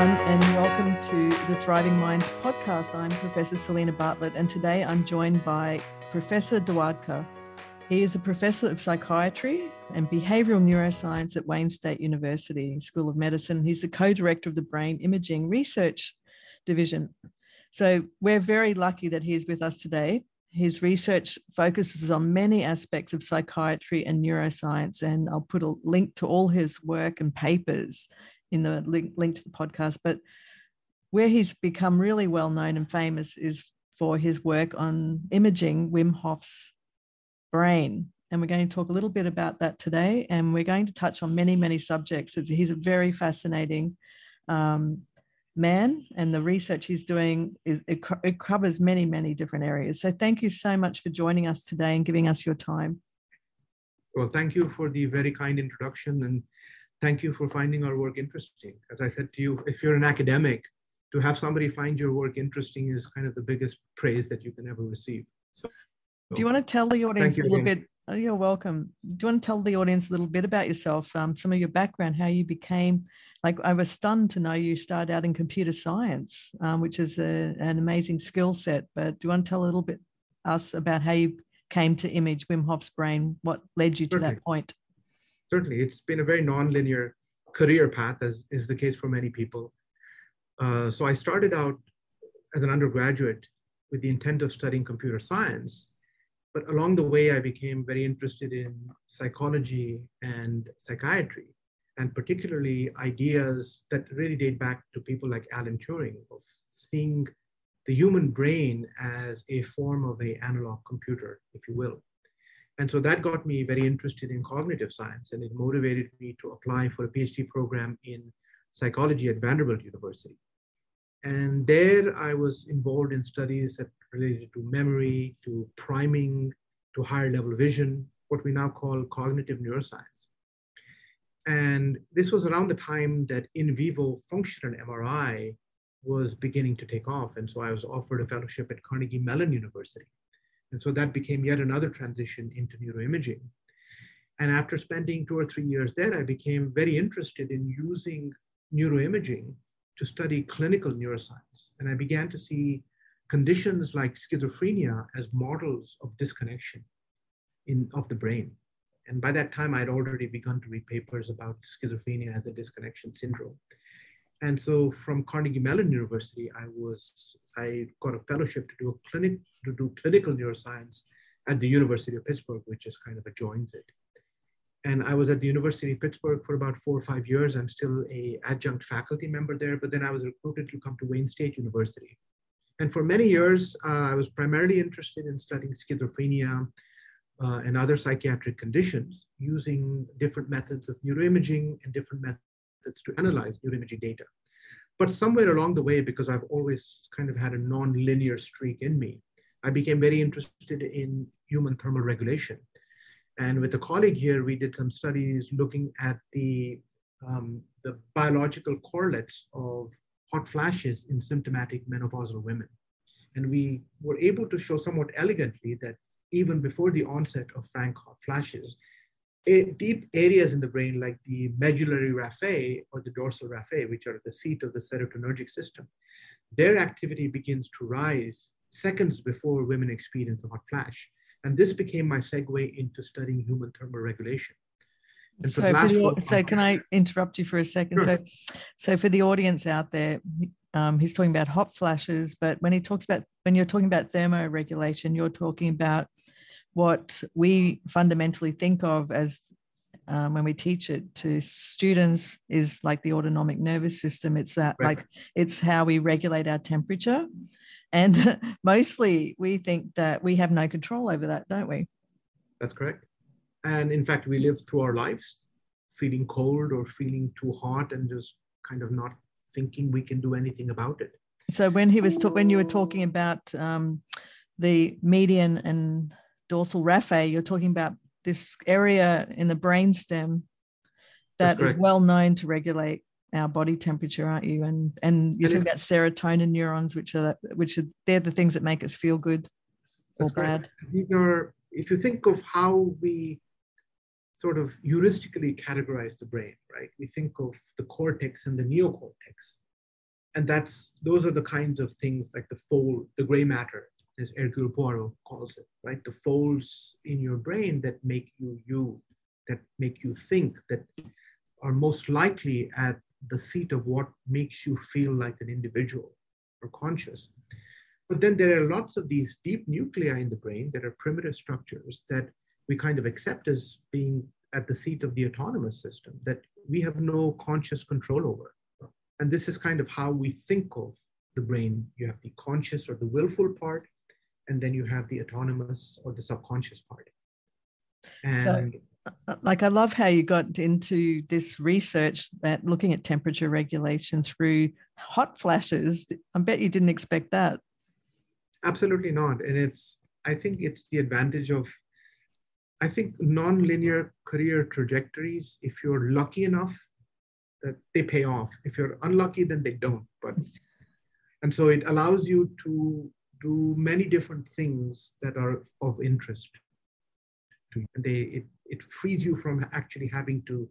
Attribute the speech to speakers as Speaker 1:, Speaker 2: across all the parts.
Speaker 1: everyone, and welcome to the Thriving Minds podcast. I'm Professor Selena Bartlett, and today I'm joined by Professor Diwadkar. He is a professor of psychiatry and behavioral neuroscience at Wayne State University School of Medicine. He's the co director of the Brain Imaging Research Division. So we're very lucky that he's with us today. His research focuses on many aspects of psychiatry and neuroscience, and I'll put a link to all his work and papers in the link, link to the podcast. But where he's become really well known and famous is for his work on imaging Wim Hof's brain. And we're going to talk a little bit about that today. And we're going to touch on many, many subjects. He's a very fascinating um, man, and the research he's doing is it, it covers many, many different areas. So thank you so much for joining us today and giving us your time.
Speaker 2: Well, thank you for the very kind introduction and thank you for finding our work interesting. As I said to you, if you're an academic, to have somebody find your work interesting is kind of the biggest praise that you can ever receive. So,
Speaker 1: do you want to tell the audience a little bit? Oh, you're welcome. Do you want to tell the audience a little bit about yourself, um, some of your background, how you became? Like, I was stunned to know you started out in computer science, um, which is a, an amazing skill set. But do you want to tell a little bit us about how you came to image Wim Hof's brain? What led you to Certainly. that point?
Speaker 2: Certainly, it's been a very non-linear career path, as is the case for many people. Uh, so I started out as an undergraduate with the intent of studying computer science. But along the way, I became very interested in psychology and psychiatry, and particularly ideas that really date back to people like Alan Turing of seeing the human brain as a form of a analog computer, if you will. And so that got me very interested in cognitive science, and it motivated me to apply for a PhD program in psychology at Vanderbilt University. And there I was involved in studies that related to memory, to priming, to higher level vision, what we now call cognitive neuroscience. And this was around the time that in vivo functional MRI was beginning to take off. And so I was offered a fellowship at Carnegie Mellon University. And so that became yet another transition into neuroimaging. And after spending two or three years there, I became very interested in using neuroimaging to study clinical neuroscience. And I began to see conditions like schizophrenia as models of disconnection in, of the brain. And by that time, I'd already begun to read papers about schizophrenia as a disconnection syndrome. And so from Carnegie Mellon University, I was, I got a fellowship to do a clinic, to do clinical neuroscience at the University of Pittsburgh, which is kind of adjoins it. And I was at the University of Pittsburgh for about four or five years. I'm still a adjunct faculty member there, but then I was recruited to come to Wayne State University. And for many years, uh, I was primarily interested in studying schizophrenia uh, and other psychiatric conditions using different methods of neuroimaging and different methods to analyze neuroimaging data. But somewhere along the way, because I've always kind of had a non-linear streak in me, I became very interested in human thermal regulation and with a colleague here, we did some studies looking at the, um, the biological correlates of hot flashes in symptomatic menopausal women. And we were able to show somewhat elegantly that even before the onset of frank hot flashes, deep areas in the brain like the medullary raphe or the dorsal raphe, which are the seat of the serotonergic system, their activity begins to rise seconds before women experience a hot flash. And this became my segue into studying human thermal regulation.
Speaker 1: And so, the, so can I interrupt you for a second? Sure. So, so for the audience out there, um, he's talking about hot flashes, but when he talks about when you're talking about thermoregulation, you're talking about what we fundamentally think of as um, when we teach it to students is like the autonomic nervous system. It's that right. like it's how we regulate our temperature and mostly we think that we have no control over that, don't we?
Speaker 2: That's correct. And in fact, we live through our lives feeling cold or feeling too hot and just kind of not thinking we can do anything about it.
Speaker 1: So when he was ta- when you were talking about um, the median and dorsal raphe, you're talking about this area in the brainstem that is well known to regulate our body temperature, aren't you? And and you're and talking about serotonin neurons, which are which are they're the things that make us feel good or bad.
Speaker 2: These are if you think of how we sort of heuristically categorize the brain, right? We think of the cortex and the neocortex. and that's those are the kinds of things like the fold, the gray matter, as Hercule Poirot calls it, right? The folds in your brain that make you you, that make you think, that are most likely at the seat of what makes you feel like an individual or conscious. But then there are lots of these deep nuclei in the brain that are primitive structures that we kind of accept as being at the seat of the autonomous system that we have no conscious control over. And this is kind of how we think of the brain. You have the conscious or the willful part, and then you have the autonomous or the subconscious part.
Speaker 1: And so, uh, like, I love how you got into this research that looking at temperature regulation through hot flashes. I bet you didn't expect that.
Speaker 2: Absolutely not. And it's, I think it's the advantage of, I think, non-linear career trajectories. If you're lucky enough that they pay off. If you're unlucky, then they don't. But and so it allows you to do many different things that are of interest to you. And they it, it frees you from actually having to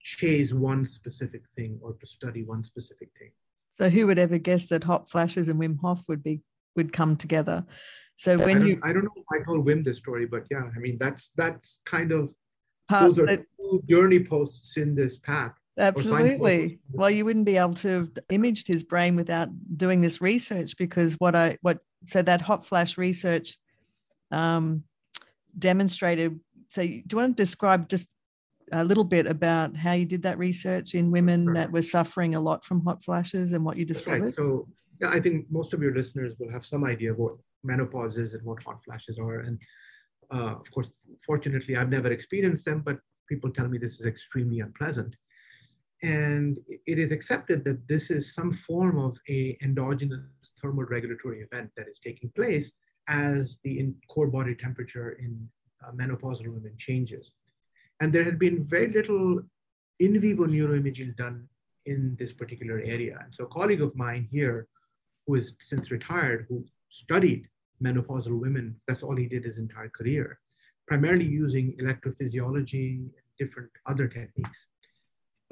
Speaker 2: chase one specific thing or to study one specific thing.
Speaker 1: So who would ever guess that hot flashes and Wim Hof would be would come together? So when
Speaker 2: I
Speaker 1: you
Speaker 2: I don't know if I told Wim this story, but yeah, I mean that's that's kind of those are two journey posts in this path
Speaker 1: Absolutely. Well, you wouldn't be able to have imaged his brain without doing this research because what I what so that hot flash research um, demonstrated. So, do you want to describe just a little bit about how you did that research in women sure. that were suffering a lot from hot flashes and what you discovered? Right.
Speaker 2: So, yeah, I think most of your listeners will have some idea of what menopause is and what hot flashes are. And uh, of course, fortunately, I've never experienced them, but people tell me this is extremely unpleasant and it is accepted that this is some form of a endogenous thermal regulatory event that is taking place as the core body temperature in uh, menopausal women changes. And there had been very little in vivo neuroimaging done in this particular area. And so a colleague of mine here, who is since retired, who studied menopausal women, that's all he did his entire career, primarily using electrophysiology, and different other techniques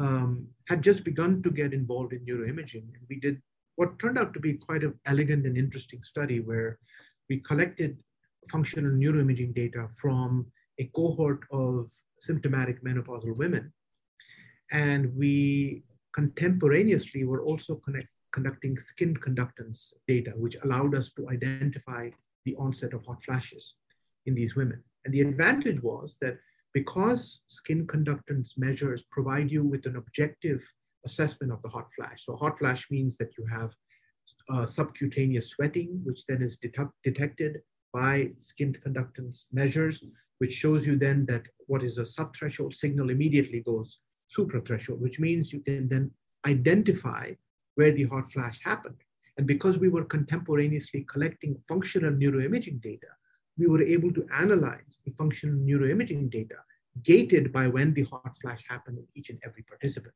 Speaker 2: um, had just begun to get involved in neuroimaging. And we did what turned out to be quite an elegant and interesting study where we collected functional neuroimaging data from a cohort of symptomatic menopausal women. And we contemporaneously were also connect, conducting skin conductance data, which allowed us to identify the onset of hot flashes in these women. And the advantage was that because skin conductance measures provide you with an objective assessment of the hot flash. So hot flash means that you have uh, subcutaneous sweating, which then is detect detected by skin conductance measures, which shows you then that what is a subthreshold signal immediately goes suprathreshold, which means you can then identify where the hot flash happened. And because we were contemporaneously collecting functional neuroimaging data, we were able to analyze the functional neuroimaging data gated by when the hot flash happened in each and every participant.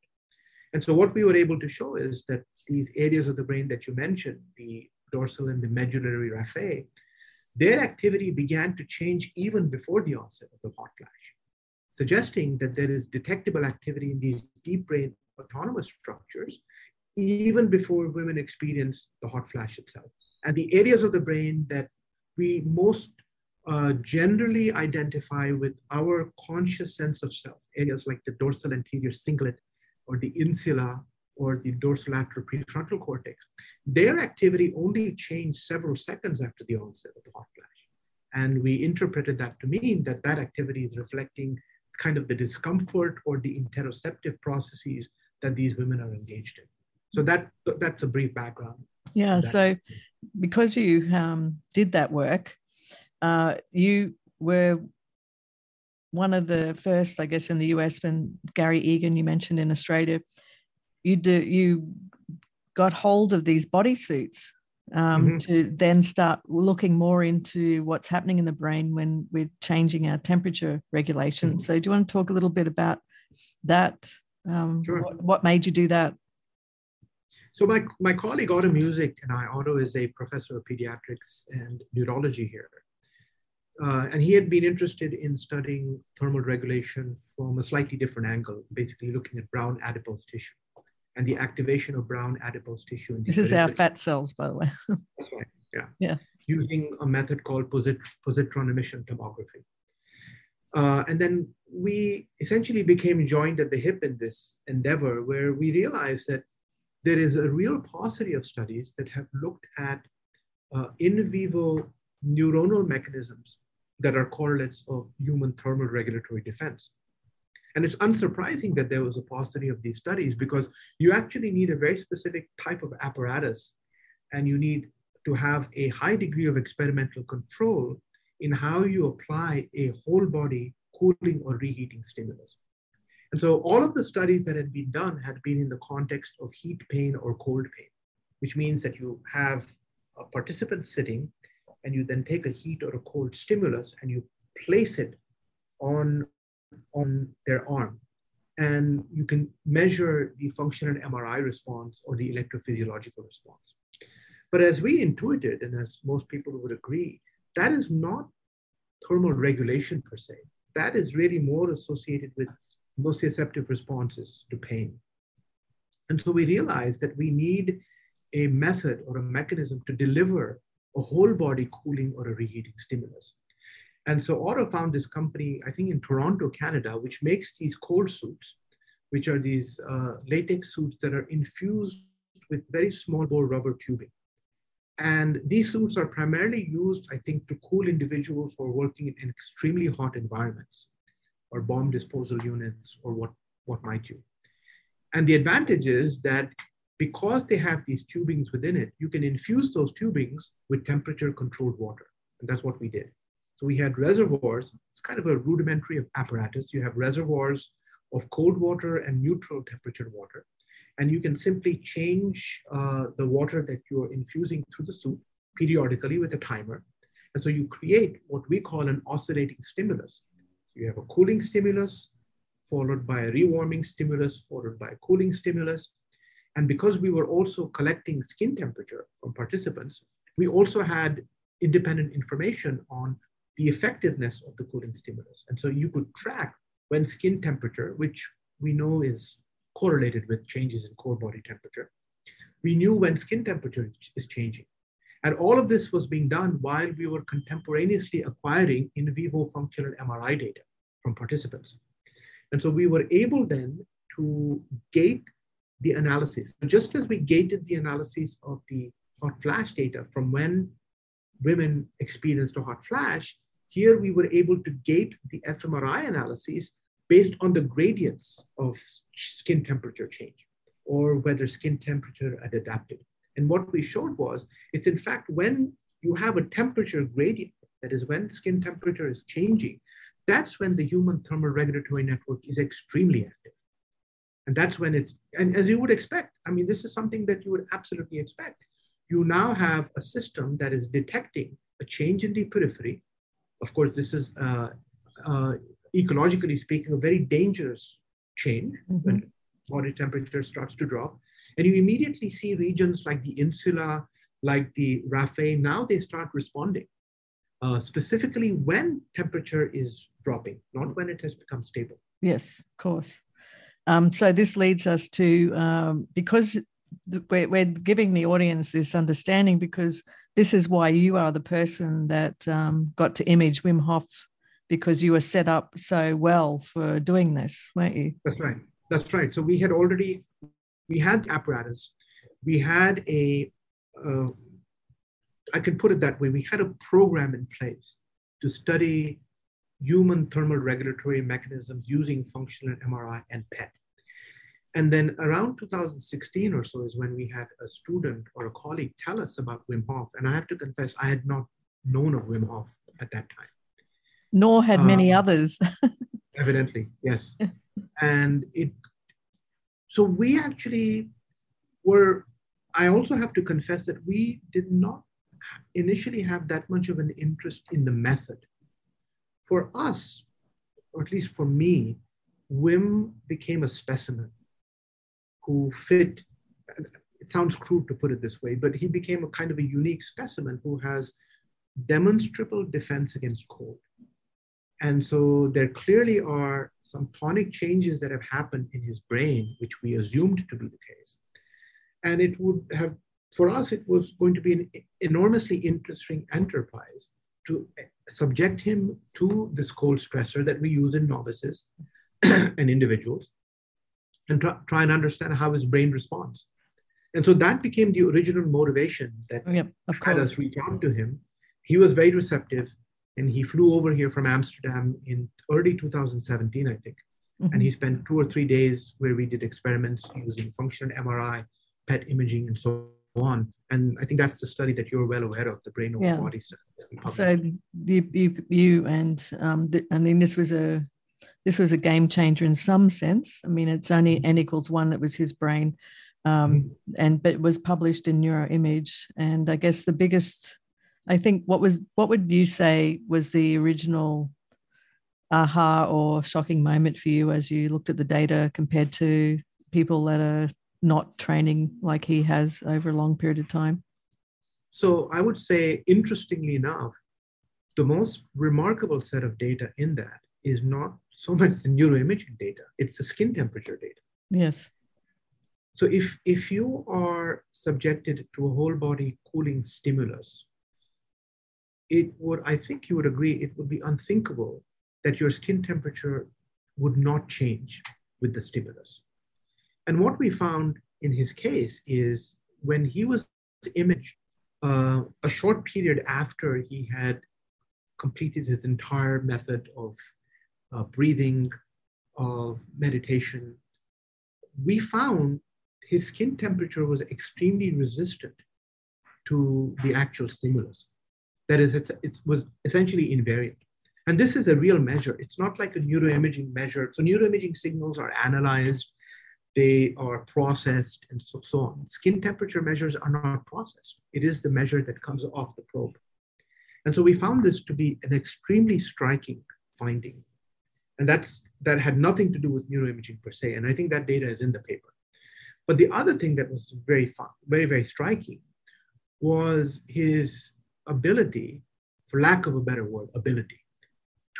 Speaker 2: And so what we were able to show is that these areas of the brain that you mentioned, the dorsal and the medullary raphe, their activity began to change even before the onset of the hot flash, suggesting that there is detectable activity in these deep brain autonomous structures even before women experience the hot flash itself. And the areas of the brain that we most uh, generally identify with our conscious sense of self, areas like the dorsal anterior cingulate or the insula or the dorsolateral prefrontal cortex, their activity only changed several seconds after the onset of the hot flash. And we interpreted that to mean that that activity is reflecting kind of the discomfort or the interoceptive processes that these women are engaged in. So that that's a brief background.
Speaker 1: Yeah. So because you um, did that work, uh, you were one of the first, I guess, in the US when Gary Egan, you mentioned in Australia, you do you got hold of these bodysuits um, mm-hmm. to then start looking more into what's happening in the brain when we're changing our temperature regulation. Mm-hmm. So, do you want to talk a little bit about that? Um, sure. what, what, made you do that?
Speaker 2: So, my, my colleague Otto Muzik and I, Otto is a professor of pediatrics and neurology here uh, and he had been interested in studying thermal regulation from a slightly different angle, basically looking at brown adipose tissue. and the activation of brown adipose tissue.
Speaker 1: this is our fat cells, by the way.
Speaker 2: That's right. Yeah.
Speaker 1: Yeah.
Speaker 2: Using a method called positron emission tomography. Uh, and then we essentially became joined at the hip in this endeavor where we realized that there is a real paucity of studies that have looked at uh, in vivo neuronal mechanisms that are correlates of human thermal regulatory defense. And it's unsurprising that there was a paucity of these studies because you actually need a very specific type of apparatus and you need to have a high degree of experimental control in how you apply a whole body cooling or reheating stimulus. And so all of the studies that had been done had been in the context of heat pain or cold pain, which means that you have a participant sitting and you then take a heat or a cold stimulus and you place it on on their arm. And you can measure the functional MRI response or the electrophysiological response. But as we intuited, and as most people would agree, that is not thermal regulation per se. That is really more associated with nociceptive responses to pain. And so we realized that we need a method or a mechanism to deliver a whole body cooling or a reheating stimulus. And so Otto found this company, I think in Toronto, Canada, which makes these cold suits, which are these uh, latex suits that are infused with very small bore rubber tubing. And these suits are primarily used, I think, to cool individuals who are working in extremely hot environments or bomb disposal units or what, what might you. And the advantage is that because they have these tubings within it, you can infuse those tubings with temperature controlled water. And that's what we did. So we had reservoirs, it's kind of a rudimentary apparatus. You have reservoirs of cold water and neutral temperature water. And you can simply change uh, the water that you're infusing through the soup periodically with a timer. And so you create what we call an oscillating stimulus. You have a cooling stimulus, followed by a rewarming stimulus, followed by a cooling stimulus. And because we were also collecting skin temperature from participants, we also had independent information on the effectiveness of the cooling stimulus. And so you could track when skin temperature, which we know is correlated with changes in core body temperature, we knew when skin temperature is changing. And all of this was being done while we were contemporaneously acquiring in vivo functional MRI data from participants. And so we were able then to gate the analysis. Just as we gated the analysis of the hot flash data from when women experienced a hot flash, here we were able to gate the fMRI analyses based on the gradients of skin temperature change or whether skin temperature had adapted. And what we showed was it's in fact when you have a temperature gradient, that is when skin temperature is changing, that's when the human thermal regulatory network is extremely active. And that's when it's, and as you would expect, I mean, this is something that you would absolutely expect. You now have a system that is detecting a change in the periphery. Of course, this is uh, uh, ecologically speaking, a very dangerous change mm-hmm. when body temperature starts to drop. And you immediately see regions like the insula, like the raphe, now they start responding, uh, specifically when temperature is dropping, not when it has become stable.
Speaker 1: Yes, of course. Um, so this leads us to um, because we're, we're, giving the audience this understanding because this is why you are the person that um, got to image Wim Hof because you were set up so well for doing this, weren't you?
Speaker 2: That's right. That's right. So we had already we had apparatus, we had a uh, I can put it that way. We had a program in place to study human thermal regulatory mechanisms using functional MRI and PET. And then around 2016 or so is when we had a student or a colleague tell us about Wim Hof. And I have to confess, I had not known of Wim Hof at that time.
Speaker 1: Nor had many um, others.
Speaker 2: evidently, yes. And it, so we actually were, I also have to confess that we did not initially have that much of an interest in the method. For us, or at least for me, Wim became a specimen who fit, it sounds crude to put it this way, but he became a kind of a unique specimen who has demonstrable defense against cold. and so there clearly are some tonic changes that have happened in his brain, which we assumed to be the case. And it would have, for us, it was going to be an enormously interesting enterprise to subject him to this cold stressor that we use in novices and individuals and try, try, and understand how his brain responds. And so that became the original motivation that
Speaker 1: yep, of
Speaker 2: had us reach out to him. He was very receptive and he flew over here from Amsterdam in early 2017, I think. Mm-hmm. And he spent two or three days where we did experiments using functional MRI, PET imaging, and so on. And I think that's the study that you're well aware of, the brain over yeah. body study.
Speaker 1: So you, you, you and um, the, I mean, this was a this was a game changer in some sense. I mean, it's only n equals one. that was his brain, um, mm-hmm. and but it was published in Neuroimage. And I guess the biggest I think what was what would you say was the original aha or shocking moment for you as you looked at the data compared to people that are not training like he has over a long period of time?
Speaker 2: So I would say, interestingly enough, the most remarkable set of data in that is not so much the neuroimaging data, it's the skin temperature data.
Speaker 1: Yes.
Speaker 2: So if, if you are subjected to a whole body cooling stimulus, it would, I think you would agree, it would be unthinkable that your skin temperature would not change with the stimulus. And what we found in his case is when he was imaged uh, a short period after he had completed his entire method of uh, breathing, of meditation, we found his skin temperature was extremely resistant to the actual stimulus. That is, it was essentially invariant. And this is a real measure. It's not like a neuroimaging measure. So neuroimaging signals are analyzed, they are processed, and so, so on. Skin temperature measures are not processed. It is the measure that comes off the probe. And so we found this to be an extremely striking finding. And that's that had nothing to do with neuroimaging per se. And I think that data is in the paper. But the other thing that was very fun, very, very striking was his ability, for lack of a better word, ability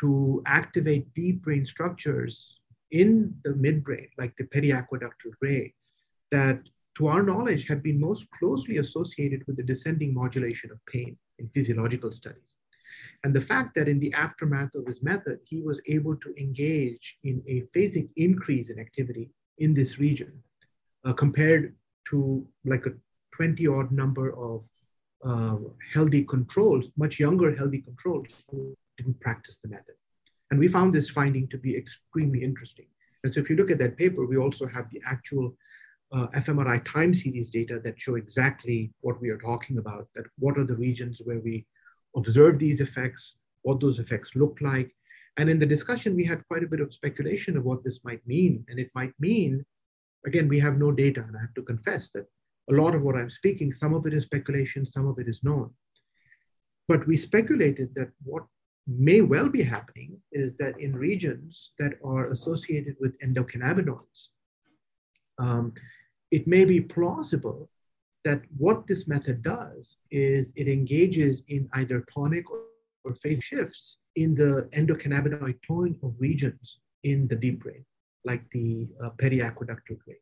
Speaker 2: to activate deep brain structures in the midbrain, like the periaqueductal gray, that to our knowledge had been most closely associated with the descending modulation of pain in physiological studies. And the fact that in the aftermath of his method, he was able to engage in a phasic increase in activity in this region uh, compared to like a 20 odd number of uh, healthy controls, much younger healthy controls who didn't practice the method. And we found this finding to be extremely interesting. And so if you look at that paper, we also have the actual uh, fMRI time series data that show exactly what we are talking about, that what are the regions where we observe these effects, what those effects look like. And in the discussion, we had quite a bit of speculation of what this might mean. And it might mean, again, we have no data, and I have to confess that a lot of what I'm speaking, some of it is speculation, some of it is known. But we speculated that what may well be happening is that in regions that are associated with endocannabinoids, um, it may be plausible that what this method does is it engages in either tonic or, or phase shifts in the endocannabinoid tone of regions in the deep brain, like the uh, periaqueductal brain.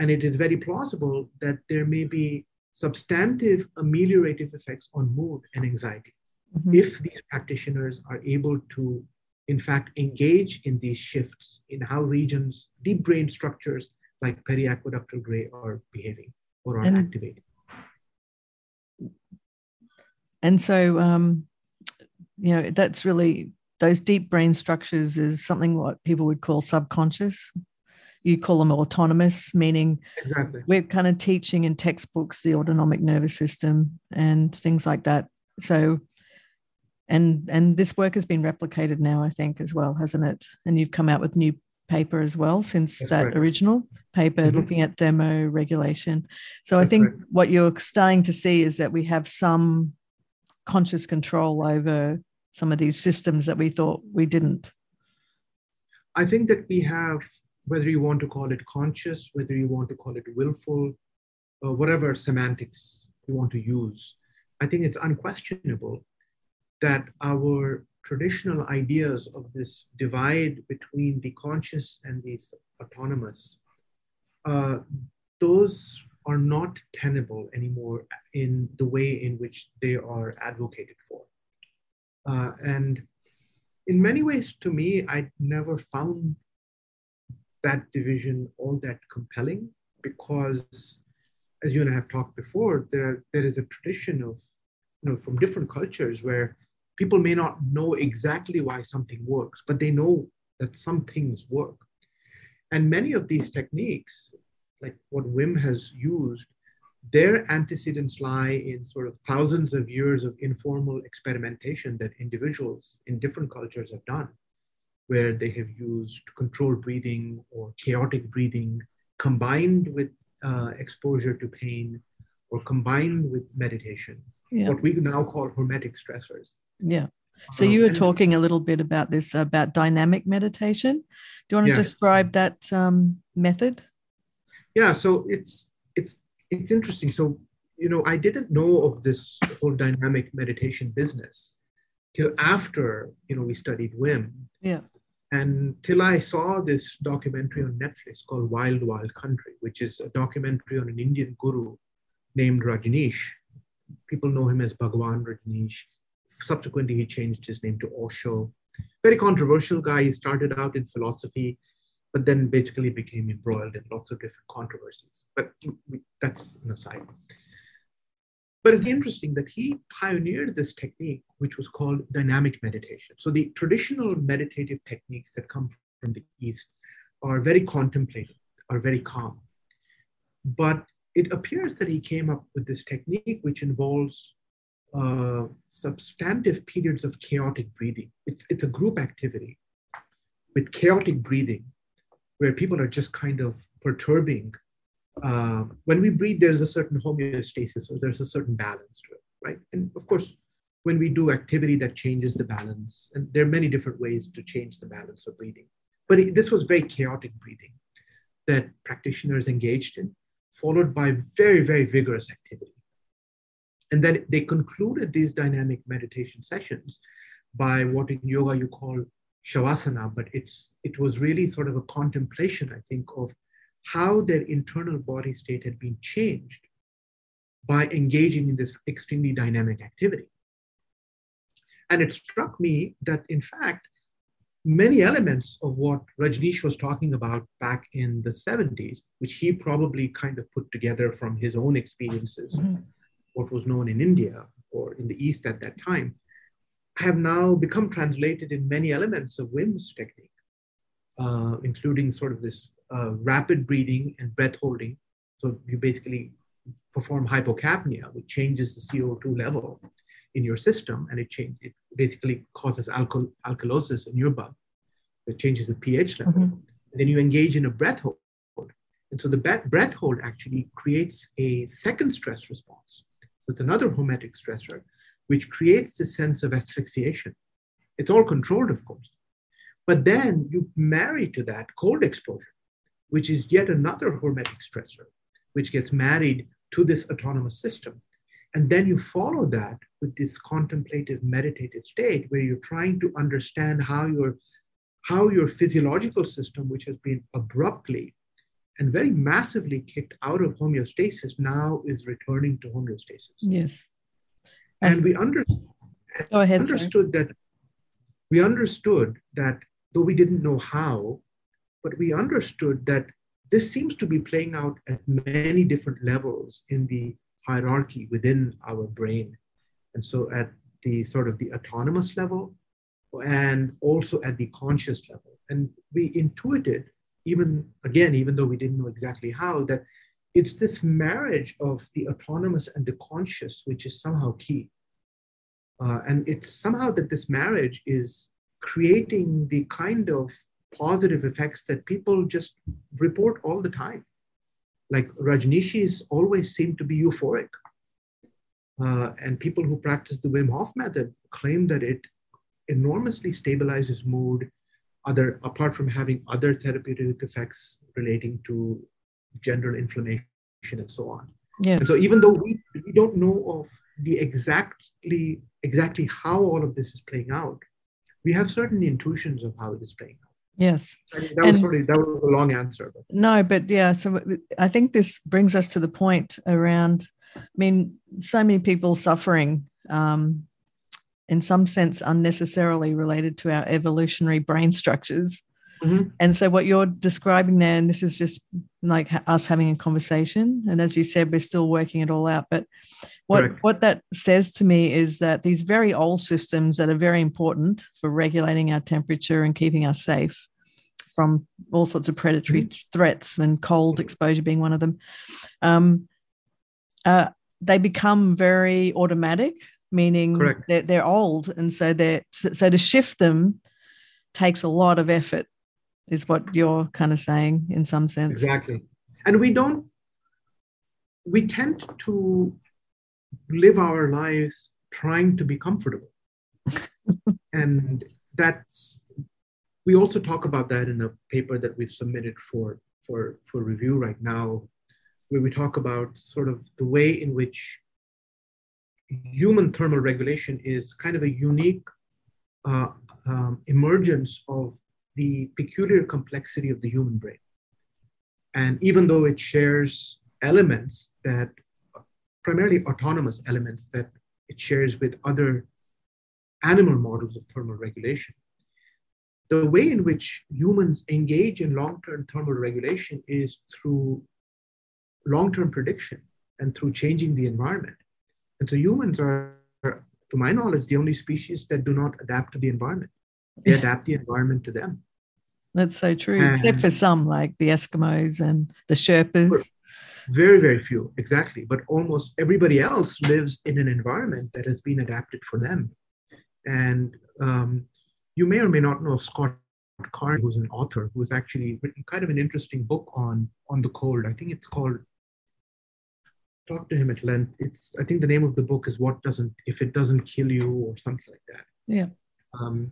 Speaker 2: And it is very plausible that there may be substantive ameliorative effects on mood and anxiety mm-hmm. if these practitioners are able to, in fact, engage in these shifts in how regions, deep brain structures like periaqueductal gray are behaving or are and, activating.
Speaker 1: And so, um, you know, that's really those deep brain structures is something what people would call subconscious you call them autonomous, meaning
Speaker 2: exactly.
Speaker 1: we're kind of teaching in textbooks the autonomic nervous system and things like that. So, and and this work has been replicated now, I think, as well, hasn't it? And you've come out with new paper as well since That's that right. original paper mm-hmm. looking at thermoregulation. So That's I think right. what you're starting to see is that we have some conscious control over some of these systems that we thought we didn't.
Speaker 2: I think that we have whether you want to call it conscious, whether you want to call it willful, uh, whatever semantics you want to use, I think it's unquestionable that our traditional ideas of this divide between the conscious and the autonomous, uh, those are not tenable anymore in the way in which they are advocated for. Uh, and in many ways, to me, I never found that division all that compelling because, as you and I have talked before, there, there is a tradition of, you know, from different cultures where people may not know exactly why something works, but they know that some things work. And many of these techniques, like what Wim has used, their antecedents lie in sort of thousands of years of informal experimentation that individuals in different cultures have done, where they have used controlled breathing or chaotic breathing combined with uh, exposure to pain or combined with meditation, yeah. what we now call hormetic stressors.
Speaker 1: Yeah. So you were talking a little bit about this about dynamic meditation. Do you want to describe that um, method?
Speaker 2: Yeah. So it's it's it's interesting. So you know, I didn't know of this whole dynamic meditation business till after you know we studied Wim.
Speaker 1: Yeah.
Speaker 2: And till I saw this documentary on Netflix called Wild Wild Country, which is a documentary on an Indian guru named Rajneesh. People know him as Bhagwan Rajneesh subsequently he changed his name to Osho. Very controversial guy. He started out in philosophy, but then basically became embroiled in lots of different controversies. But that's an aside. But it's interesting that he pioneered this technique, which was called dynamic meditation. So the traditional meditative techniques that come from the East are very contemplative, are very calm. But it appears that he came up with this technique, which involves uh, substantive periods of chaotic breathing. It's, it's a group activity with chaotic breathing where people are just kind of perturbing. Uh, when we breathe, there's a certain homeostasis or there's a certain balance to it, right? And of course, when we do activity that changes the balance, and there are many different ways to change the balance of breathing. But it, this was very chaotic breathing that practitioners engaged in, followed by very, very vigorous activity. And then they concluded these dynamic meditation sessions by what in yoga you call shavasana, but it's it was really sort of a contemplation, I think, of how their internal body state had been changed by engaging in this extremely dynamic activity. And it struck me that, in fact, many elements of what Rajneesh was talking about back in the 70s, which he probably kind of put together from his own experiences, mm-hmm what was known in India or in the East at that time, have now become translated in many elements of Wim's technique, uh, including sort of this uh, rapid breathing and breath holding. So you basically perform hypocapnia, which changes the CO2 level in your system, and it change, it basically causes alkal- alkalosis in your blood. It changes the pH level. Mm-hmm. And then you engage in a breath hold. And so the breath hold actually creates a second stress response. So it's another hormetic stressor, which creates this sense of asphyxiation. It's all controlled, of course. But then you marry to that cold exposure, which is yet another hormetic stressor, which gets married to this autonomous system. And then you follow that with this contemplative meditative state where you're trying to understand how your how your physiological system, which has been abruptly and very massively kicked out of homeostasis now is returning to homeostasis.
Speaker 1: Yes.
Speaker 2: And we under,
Speaker 1: ahead,
Speaker 2: understood that we understood that though we didn't know how, but we understood that this seems to be playing out at many different levels in the hierarchy within our brain. And so at the sort of the autonomous level and also at the conscious level. And we intuited even again, even though we didn't know exactly how, that it's this marriage of the autonomous and the conscious which is somehow key. Uh, and it's somehow that this marriage is creating the kind of positive effects that people just report all the time. Like Rajneeshees always seem to be euphoric. Uh, and people who practice the Wim Hof method claim that it enormously stabilizes mood, other apart from having other therapeutic effects relating to general inflammation and so on.
Speaker 1: Yes.
Speaker 2: And so even though we, we don't know of the exactly exactly how all of this is playing out, we have certain intuitions of how it is playing out.
Speaker 1: Yes.
Speaker 2: I mean, that, was sort of, that was a long answer. But.
Speaker 1: No, but yeah, so I think this brings us to the point around, I mean, so many people suffering um, in some sense unnecessarily related to our evolutionary brain structures. Mm-hmm. And so, what you're describing there, and this is just like us having a conversation. And as you said, we're still working it all out. But what, Correct. what that says to me is that these very old systems that are very important for regulating our temperature and keeping us safe from all sorts of predatory mm-hmm. threats, and cold exposure being one of them, um, uh, they become very automatic, meaning they're, they're old. And so, they're, so to shift them takes a lot of effort is what you're kind of saying in some sense.
Speaker 2: Exactly. And we don't, we tend to live our lives trying to be comfortable. and that's, we also talk about that in a paper that we've submitted for, for, for review right now, where we talk about sort of the way in which human thermal regulation is kind of a unique uh, um, emergence of the peculiar complexity of the human brain. And even though it shares elements that, primarily autonomous elements that it shares with other animal models of thermal regulation, the way in which humans engage in long term thermal regulation is through long term prediction and through changing the environment. And so humans are, to my knowledge, the only species that do not adapt to the environment they adapt the environment to them.
Speaker 1: That's so true, and except for some like the Eskimos and the Sherpas.
Speaker 2: Very, very few, exactly. But almost everybody else lives in an environment that has been adapted for them. And um, you may or may not know of Scott Carney, who's an author, who's actually written kind of an interesting book on on the cold. I think it's called. Talk to him at length. It's I think the name of the book is "What Doesn't If It Doesn't Kill You" or something like that.
Speaker 1: Yeah. Um,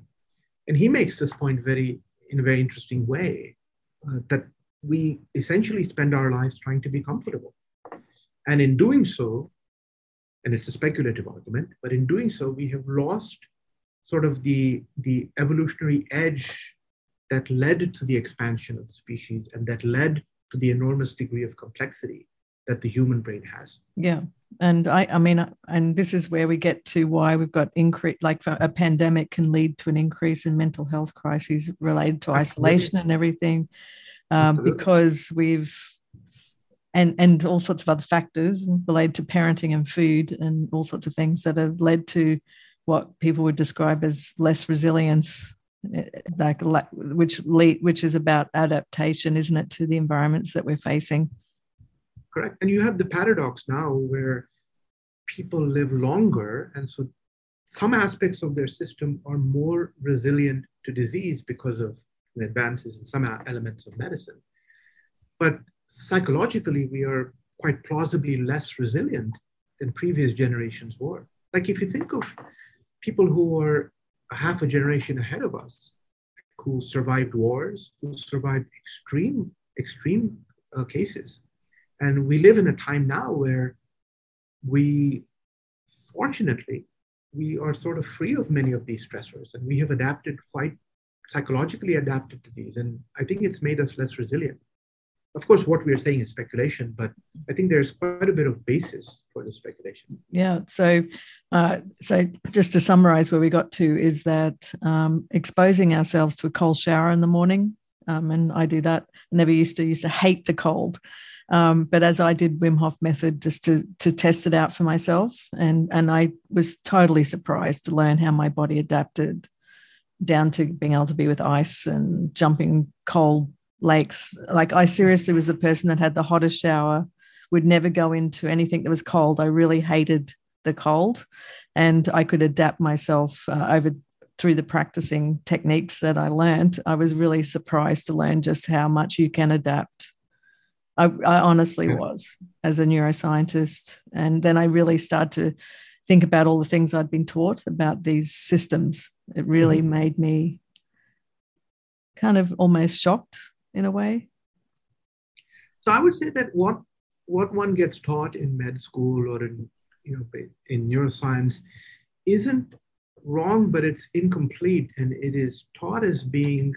Speaker 2: and he makes this point very in a very interesting way uh, that we essentially spend our lives trying to be comfortable and in doing so and it's a speculative argument but in doing so we have lost sort of the the evolutionary edge that led to the expansion of the species and that led to the enormous degree of complexity that the human brain has.
Speaker 1: Yeah. And I, I mean, and this is where we get to why we've got increase, like a pandemic can lead to an increase in mental health crises related to Absolutely. isolation and everything, um, because we've, and and all sorts of other factors related to parenting and food and all sorts of things that have led to what people would describe as less resilience eh, like which lead, which is about adaptation isn't it to the environments that we're facing
Speaker 2: correct. And you have the paradox now where people live longer and so some aspects of their system are more resilient to disease because of advances in some elements of medicine. But psychologically we are quite plausibly less resilient than previous generations were. Like if you think of people who are half a generation ahead of us who survived wars who survived extreme extreme uh, cases and we live in a time now where we, fortunately, we are sort of free of many of these stressors and we have adapted quite psychologically adapted to these. And I think it's made us less resilient. Of course, what we are saying is speculation, but I think there's quite a bit of basis for the speculation.
Speaker 1: Yeah. So, uh, so just to summarize, where we got to is that um, exposing ourselves to a cold shower in the morning, um, and I do that. I never used to used to hate the cold, um, but as I did Wim Hof method just to to test it out for myself, and and I was totally surprised to learn how my body adapted down to being able to be with ice and jumping cold lakes. Like I seriously was the person that had the hottest shower, would never go into anything that was cold. I really hated the cold, and I could adapt myself uh, over through the practicing techniques that I learned. I was really surprised to learn just how much you can adapt I, I honestly yeah. was as a neuroscientist. And then I really started to think about all the things I'd been taught about these systems. It really mm-hmm. made me kind of almost shocked in a way.
Speaker 2: So I would say that what what one gets taught in med school or in you know in neuroscience isn't wrong, but it's incomplete and it is taught as being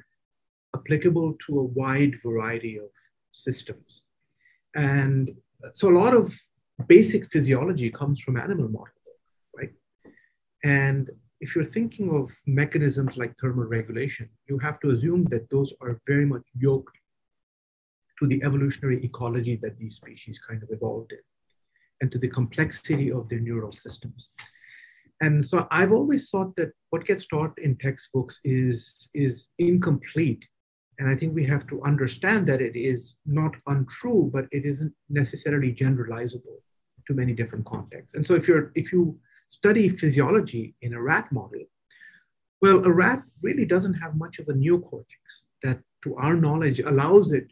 Speaker 2: applicable to a wide variety of systems. And so a lot of basic physiology comes from animal models, right? And if you're thinking of mechanisms like thermal regulation, you have to assume that those are very much yoked to the evolutionary ecology that these species kind of evolved in and to the complexity of their neural systems. And so I've always thought that what gets taught in textbooks is, is incomplete. And I think we have to understand that it is not untrue, but it isn't necessarily generalizable to many different contexts. And so if you're if you study physiology in a rat model, well, a rat really doesn't have much of a neocortex that, to our knowledge, allows it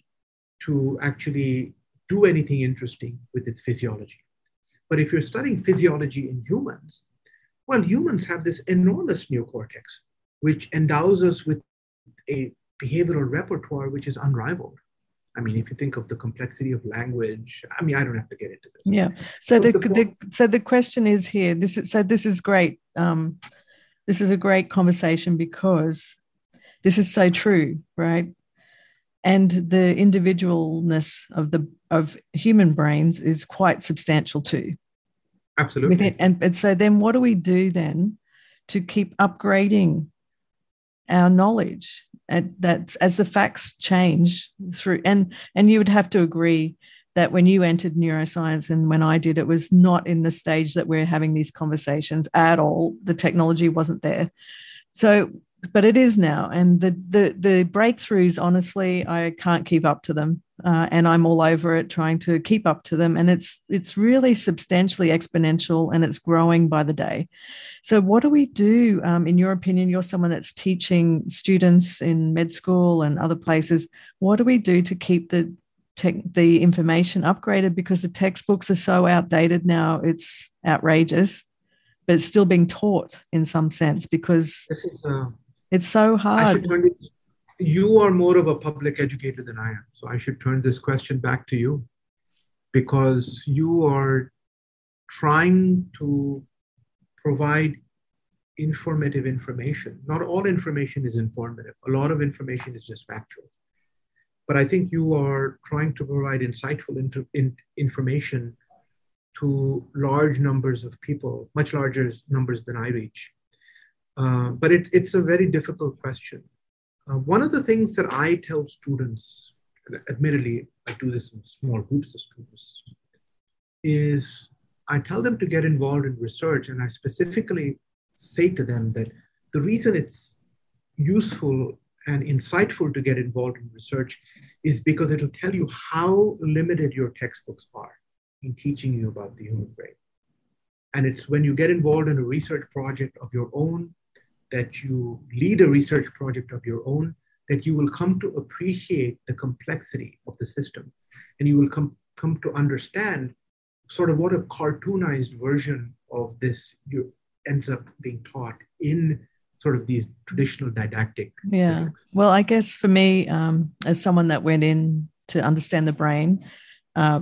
Speaker 2: to actually do anything interesting with its physiology. But if you're studying physiology in humans, well, humans have this enormous neocortex, which endows us with a behavioral repertoire which is unrivaled. I mean, if you think of the complexity of language, I mean, I don't have to get into this.
Speaker 1: Yeah. So, so the, the, the, so the question is here. This is so this is great. Um, this is a great conversation because this is so true, right? And the individualness of the of human brains is quite substantial too.
Speaker 2: Absolutely.
Speaker 1: Within, and, and so then what do we do then to keep upgrading our knowledge and that's as the facts change through and and you would have to agree that when you entered neuroscience and when I did, it was not in the stage that we're having these conversations at all. The technology wasn't there. So but it is now. And the the the breakthroughs honestly i can't keep up to them. Uh, and i'm all over it trying to keep up to them. And it's it's really substantially exponential and it's growing by the day. So what do we do? Um, in your opinion you're someone that's teaching students in med school and other places. What do we do to keep the tech, the information upgraded? Because the textbooks are so outdated now it's outrageous but it's still being taught in some sense because
Speaker 2: this is uh,
Speaker 1: it's so hard.
Speaker 2: It, you are more of a public educator than I am. So I should turn this question back to you because you are trying to provide informative information. Not all information is informative, a lot of information is just factual. But I think you are trying to provide insightful inter- in, information to large numbers of people, much larger numbers than I reach. Uh, but it, it's a very difficult question. Uh, one of the things that I tell students, admittedly, I do this in small groups of students, is I tell them to get involved in research, and I specifically say to them that the reason it's useful and insightful to get involved in research is because it'll tell you how limited your textbooks are in teaching you about the human brain. And it's when you get involved in a research project of your own that you lead a research project of your own, that you will come to appreciate the complexity of the system. And you will come, come to understand sort of what a cartoonized version of this you, ends up being taught in sort of these traditional didactic.
Speaker 1: Yeah. Settings. Well, I guess for me, um, as someone that went in to understand the brain, uh,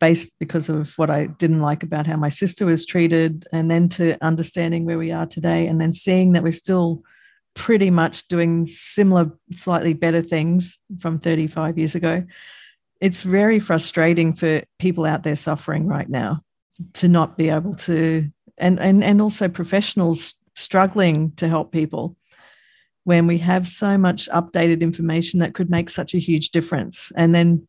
Speaker 1: based because of what I didn't like about how my sister was treated, and then to understanding where we are today, and then seeing that we're still pretty much doing similar, slightly better things from 35 years ago. It's very frustrating for people out there suffering right now to not be able to, and and and also professionals struggling to help people when we have so much updated information that could make such a huge difference, and then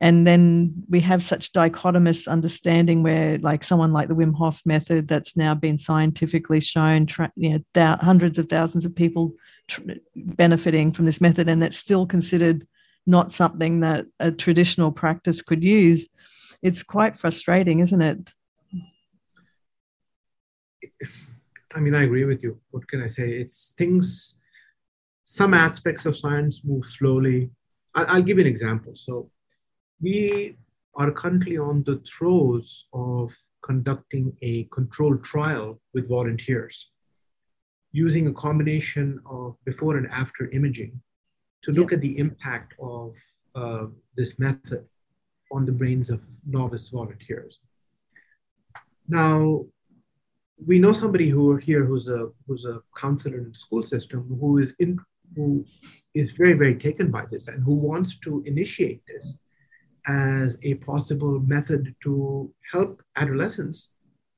Speaker 1: and then we have such dichotomous understanding where like someone like the wim hof method that's now been scientifically shown you know th- hundreds of thousands of people tr- benefiting from this method and that's still considered not something that a traditional practice could use it's quite frustrating isn't it?
Speaker 2: I mean i agree with you. What can i say? It's things some aspects of science move slowly. I, will give you an example. So we are currently on the throes of conducting a controlled trial with volunteers using a combination of before and after imaging to look at the impact of uh, this method on the brains of novice volunteers. Now, we know somebody who here who's a who's a counselor in the school system who is in who is very very taken by this and who wants to initiate this as a possible method to help adolescents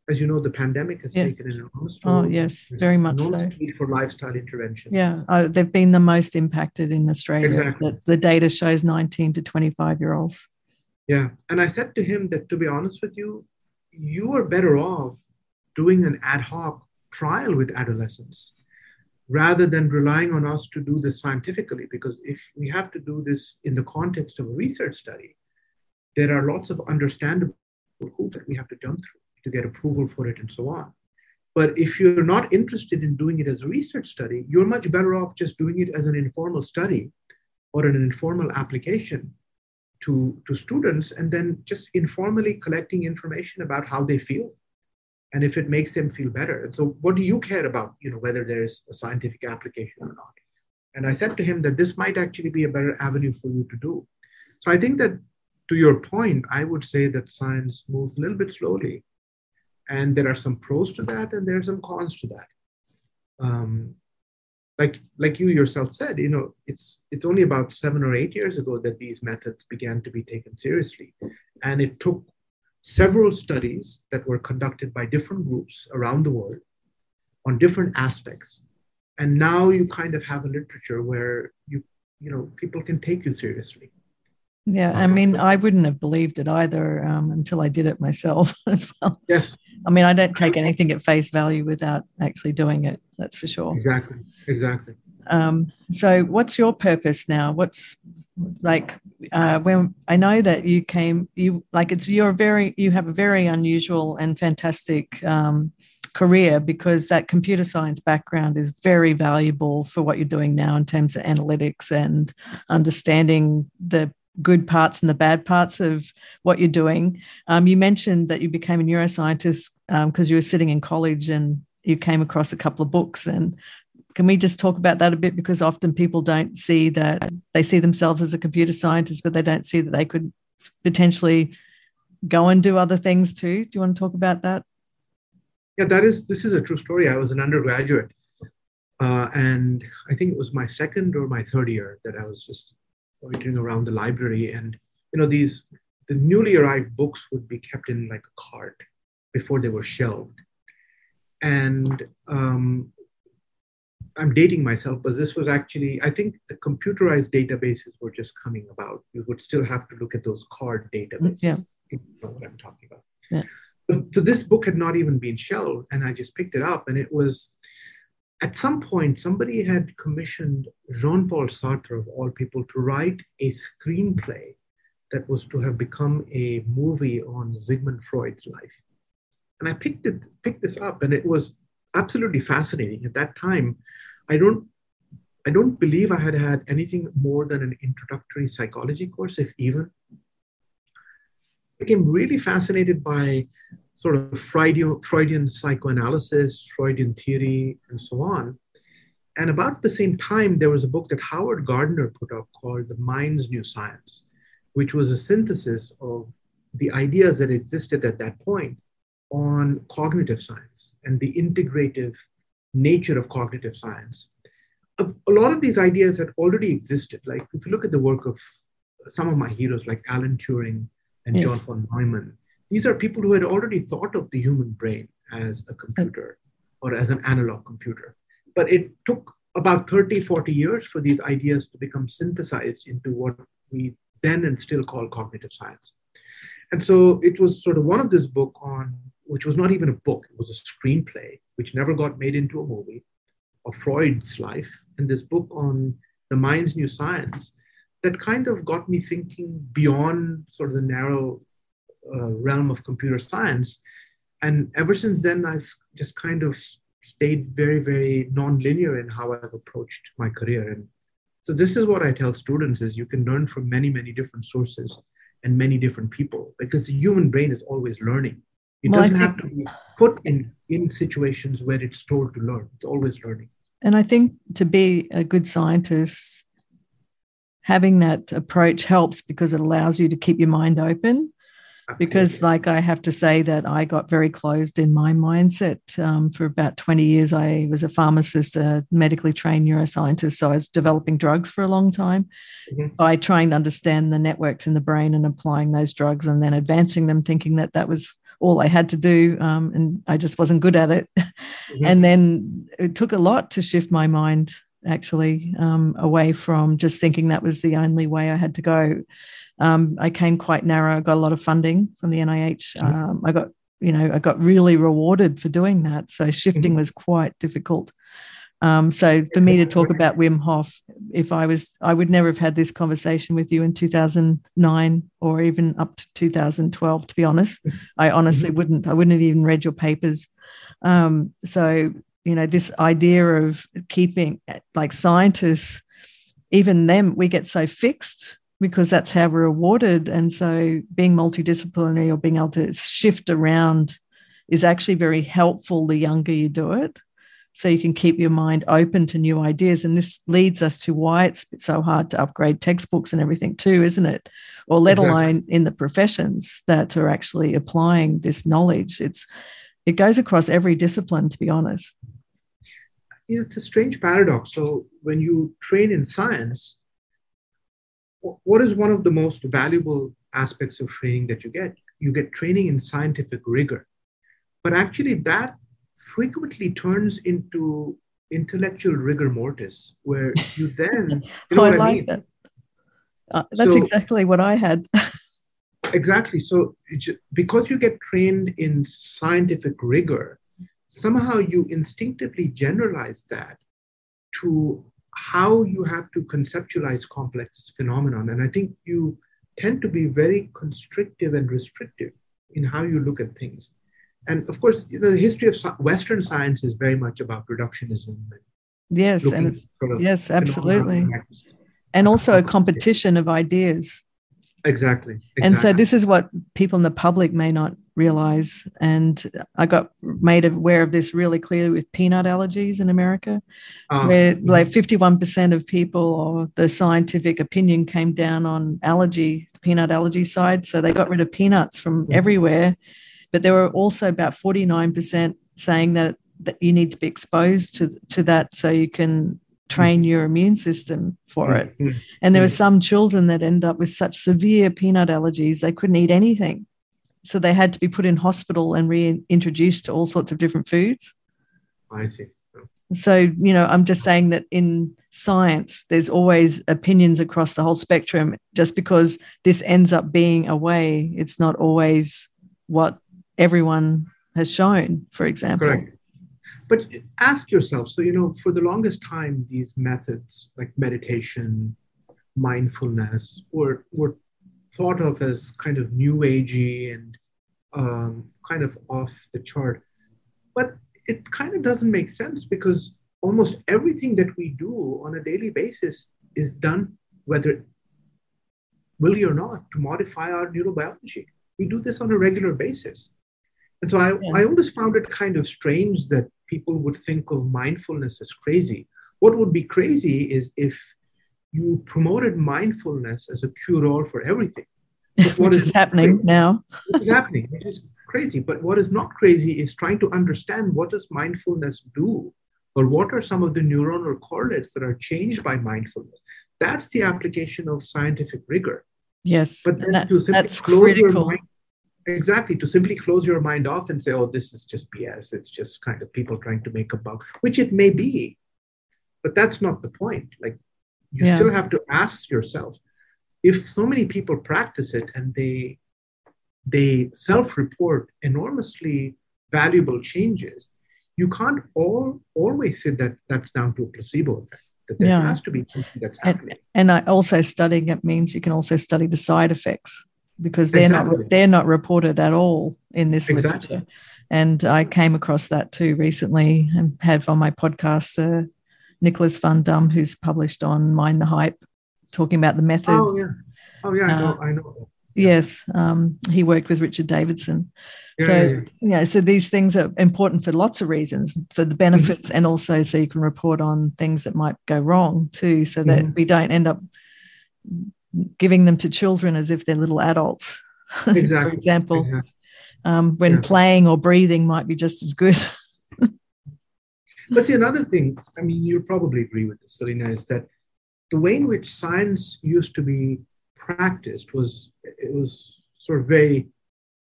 Speaker 2: as you know the pandemic has taken an enormous
Speaker 1: toll. oh yes very much so
Speaker 2: need for lifestyle intervention
Speaker 1: yeah uh, they've been the most impacted in australia
Speaker 2: exactly.
Speaker 1: the, the data shows 19 to 25 year olds
Speaker 2: yeah and i said to him that to be honest with you you are better off doing an ad hoc trial with adolescents rather than relying on us to do this scientifically. Because if we have to do this in the context of a research study, there are lots of understandable hoops that we have to jump through to get approval for it and so on. But if you're not interested in doing it as a research study, you're much better off just doing it as an informal study or an informal application to, to students and then just informally collecting information about how they feel and if it makes them feel better. And so what do you care about, you know, whether there's a scientific application or not? And I said to him that this might actually be a better avenue for you to do. So I think that to your point, I would say that science moves a little bit slowly. And there are some pros to that and there are some cons to that. Um, like, like you yourself said, you know, it's, it's only about seven or eight years ago that these methods began to be taken seriously. And it took several studies that were conducted by different groups around the world on different aspects. And now you kind of have a literature where you, you know, people can take you seriously.
Speaker 1: Yeah, I mean, I wouldn't have believed it either um, until I did it myself as well.
Speaker 2: Yes.
Speaker 1: I mean, I don't take anything at face value without actually doing it. That's for sure.
Speaker 2: Exactly. Exactly.
Speaker 1: Um, so, what's your purpose now? What's like uh, when I know that you came, you like it's you're very you have a very unusual and fantastic um, career because that computer science background is very valuable for what you're doing now in terms of analytics and understanding the good parts and the bad parts of what you're doing. Um, you mentioned that you became a neuroscientist because um, you were sitting in college and you came across a couple of books and can we just talk about that a bit? Because often people don't see that they see themselves as a computer scientist, but they don't see that they could potentially go and do other things too. Do you want to talk about that?
Speaker 2: Yeah, that is, this is a true story. I was an undergraduate. Uh, and I think it was my second or my third year that I was just loitering around the library. And, you know, these, the newly arrived books would be kept in like a cart before they were shelved. And um, I'm dating myself, but this was actually, I think the computerized databases were just coming about. You would still have to look at those card databases.
Speaker 1: Yeah.
Speaker 2: You know what I'm talking about.
Speaker 1: Yeah.
Speaker 2: so this book had not even been shelved, and I just picked it up, and it was at some point somebody had commissioned Jean-Paul Sartre, of all people, to write a screenplay that was to have become a movie on Sigmund Freud's life. And I picked it, picked this up, and it was absolutely fascinating. At that time, I don't I don't believe I had had anything more than an introductory psychology course, if even. I became really fascinated by sort of Freudian, Freudian psychoanalysis, Freudian theory, and so on. And about the same time, there was a book that Howard Gardner put out called The Mind's New Science, which was a synthesis of the ideas that existed at that point on cognitive science and the integrative nature of cognitive science. A, a, lot of these ideas had already existed. Like if you look at the work of some of my heroes like Alan Turing and yes. John von Neumann, these are people who had already thought of the human brain as a computer or as an analog computer. But it took about 30, 40 years for these ideas to become synthesized into what we then and still call cognitive science. And so it was sort of one of this book on which was not even a book, it was a screenplay, which never got made into a movie, of Freud's life, and this book on the mind's new science that kind of got me thinking beyond sort of the narrow uh, realm of computer science. And ever since then, I've just kind of stayed very, very non-linear in how I've approached my career. And so this is what I tell students is you can learn from many, many different sources and many different people because the human brain is always learning. It well, doesn't think, have to be put in, in situations where it's told to learn. It's always learning.
Speaker 1: And I think to be a good scientist, having that approach helps because it allows you to keep your mind open. Because like i have to say that i got very closed in my mindset um, for about 20 years. I was a pharmacist a medically trained neuroscientist so i was developing drugs for a long time. Mm-hmm. by trying to understand the networks in the brain and applying those drugs and then advancing them thinking that that was all i had to do um, and i just wasn't good at it. Mm-hmm. and then it took a lot to shift my mind actually um, away from just thinking that was the only way i had to go um, I came quite narrow. I got a lot of funding from the NIH. Um, I got, you know, I got really rewarded for doing that. So shifting mm-hmm. was quite difficult. Um, so for me to talk about Wim Hof, if I was, I would never have had this conversation with you in 2009 or even up to 2012. To be honest, I honestly mm-hmm. wouldn't. I wouldn't have even read your papers. Um, so you know, this idea of keeping like scientists, even them, we get so fixed because that's how we're awarded. And so being multidisciplinary or being able to shift around is actually very helpful the younger you do it. So you can keep your mind open to new ideas. And this leads us to why it's so hard to upgrade textbooks and everything too, isn't it? Or let exactly. alone in the professions that are actually applying this knowledge. It's it goes across every discipline, to be honest.
Speaker 2: It's a strange paradox. So when you train in science, what is one of the most valuable aspects of training that you get? You get training in scientific rigor. But actually, that frequently turns into intellectual rigor mortis, where you then. You know
Speaker 1: oh, I like I mean? that. Uh, that's so, exactly what I had.
Speaker 2: exactly. So, because you get trained in scientific rigor, somehow you instinctively generalize that to how you have to conceptualize complex phenomenon. And I think you tend to be very constrictive and restrictive in how you look at things. And of course, you know, the history of Western science is very much about reductionism.
Speaker 1: yes, and sort of yes, absolutely. And also a competition of ideas.
Speaker 2: Exactly, exactly.
Speaker 1: And so this is what people in the public may not realize. And I got made aware of this really clearly with peanut allergies in America, oh. where like 51% of people or the scientific opinion came down on allergy, peanut allergy side. So they got rid of peanuts from mm-hmm. everywhere. But there were also about 49% saying that, that you need to be exposed to, to that so you can train your immune system for it. Mm-hmm. And there were some children that end up with such severe peanut allergies, they couldn't eat anything. So they had to be put in hospital and reintroduced to all sorts of different foods.
Speaker 2: I see.
Speaker 1: So, you know, I'm just saying that in science, there's always opinions across the whole spectrum. Just because this ends up being a way, it's not always what everyone has shown, for example. Correct.
Speaker 2: But ask yourself so, you know, for the longest time, these methods like meditation, mindfulness were, were thought of as kind of new agey and um, kind of off the chart. But it kind of doesn't make sense because almost everything that we do on a daily basis is done, whether will or not, to modify our neurobiology. We do this on a regular basis. And so I, yeah. I always found it kind of strange that people would think of mindfulness as crazy. What would be crazy is if you promoted mindfulness as a cure-all for everything.
Speaker 1: what is, is happening crazy, now?
Speaker 2: is happening, which is crazy. But what is not crazy is trying to understand what does mindfulness do, or what are some of the neuronal correlates that are changed by mindfulness. That's the application of scientific rigor.
Speaker 1: Yes,
Speaker 2: but that, to simply that's critical. Exactly to simply close your mind off and say, "Oh, this is just BS. It's just kind of people trying to make a buck," which it may be, but that's not the point. Like you yeah. still have to ask yourself if so many people practice it and they they self-report enormously valuable changes you can't all always say that that's down to a placebo effect that there yeah. has to be something that's happening
Speaker 1: and, and I also studying it means you can also study the side effects because they're exactly. not they're not reported at all in this exactly. literature and I came across that too recently and have on my podcast uh, Nicholas Van Dam, who's published on Mind the Hype, talking about the method.
Speaker 2: Oh yeah, oh yeah, I know. Uh, I know.
Speaker 1: Yes, um, he worked with Richard Davidson. Yeah, so yeah, yeah. so these things are important for lots of reasons, for the benefits, mm-hmm. and also so you can report on things that might go wrong too, so that mm-hmm. we don't end up giving them to children as if they're little adults.
Speaker 2: Exactly.
Speaker 1: for example,
Speaker 2: Exactly.
Speaker 1: um, when
Speaker 2: Yeah.
Speaker 1: playing or breathing might be just as good.
Speaker 2: But see, another thing, I mean, you probably agree with this, Selena, is that the way in which science used to be practiced was it was sort of very,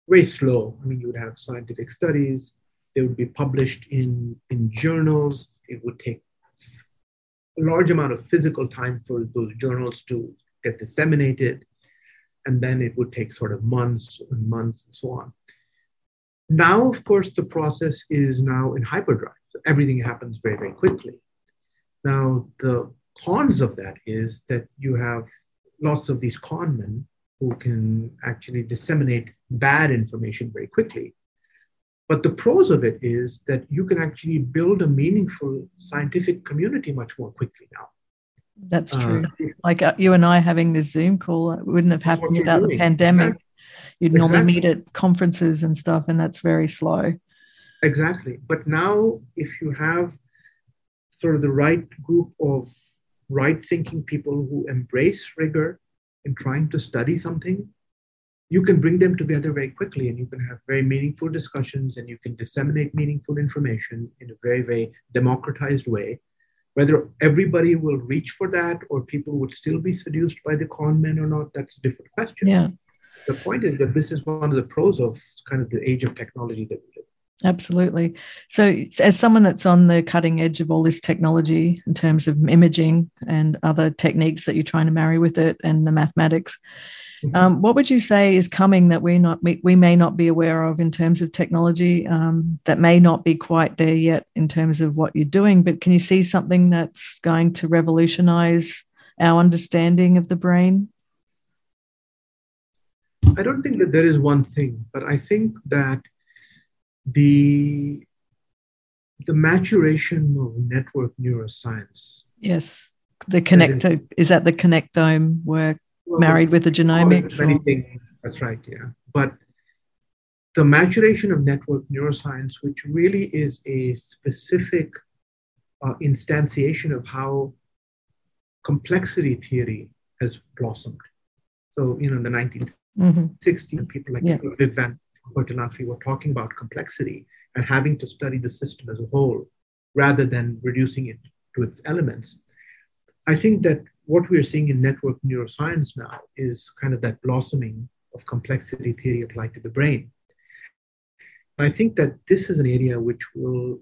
Speaker 2: very slow. I mean, you would have scientific studies, they would be published in, in journals. It would take a large amount of physical time for those journals to get disseminated. And then it would take sort of months and months and so on. Now, of course, the process is now in hyperdrive. So everything happens very, very quickly. Now, the cons of that is that you have lots of these con men who can actually disseminate bad information very quickly. But the pros of it is that you can actually build a meaningful scientific community much more quickly now.
Speaker 1: That's
Speaker 2: Uh,
Speaker 1: true. like uh, you and I having this Zoom call wouldn't have happened without the pandemic.
Speaker 2: Exactly.
Speaker 1: You'd normally
Speaker 2: Exactly.
Speaker 1: meet at conferences and stuff, and that's very slow.
Speaker 2: Exactly. But now, if you have sort of the right group of right thinking people who embrace rigor in trying to study something, you can bring them together very quickly and you can have very meaningful discussions and you can disseminate meaningful information in a very, very democratized way. Whether everybody will reach for that or people would still be seduced by the con men or not, that's a different question.
Speaker 1: Yeah,
Speaker 2: The point is that this is one of the pros of kind of the age of technology that we live. in.
Speaker 1: absolutely. So, as someone that's on the cutting edge of all this technology in terms of imaging and other techniques that you're trying to marry with it and the mathematics. um, what would you say is coming that we not we, we may not be aware of in terms of technology um, that may not be quite there yet in terms of what you're doing? But can you see something that's going to revolutionize our understanding of the brain?
Speaker 2: I don't think that there is one thing, but I think that the the maturation of network neuroscience
Speaker 1: Yes, the connector is that the connectome work
Speaker 2: well,
Speaker 1: married with
Speaker 2: it
Speaker 1: genomics.
Speaker 2: many things. That's right, yeah. But the maturation of network neuroscience, which really is a specific uh, instantiation of how complexity theory has blossomed. So, you know, in the 1960s,
Speaker 1: Mhm.
Speaker 2: people like
Speaker 1: Yeah.
Speaker 2: Viv Van Bertalanffy were talking about complexity and having to study the system as a whole rather than reducing it to its elements. I think that what we're seeing in network neuroscience now is kind of that blossoming of complexity theory applied to the brain. I think that this is an area which will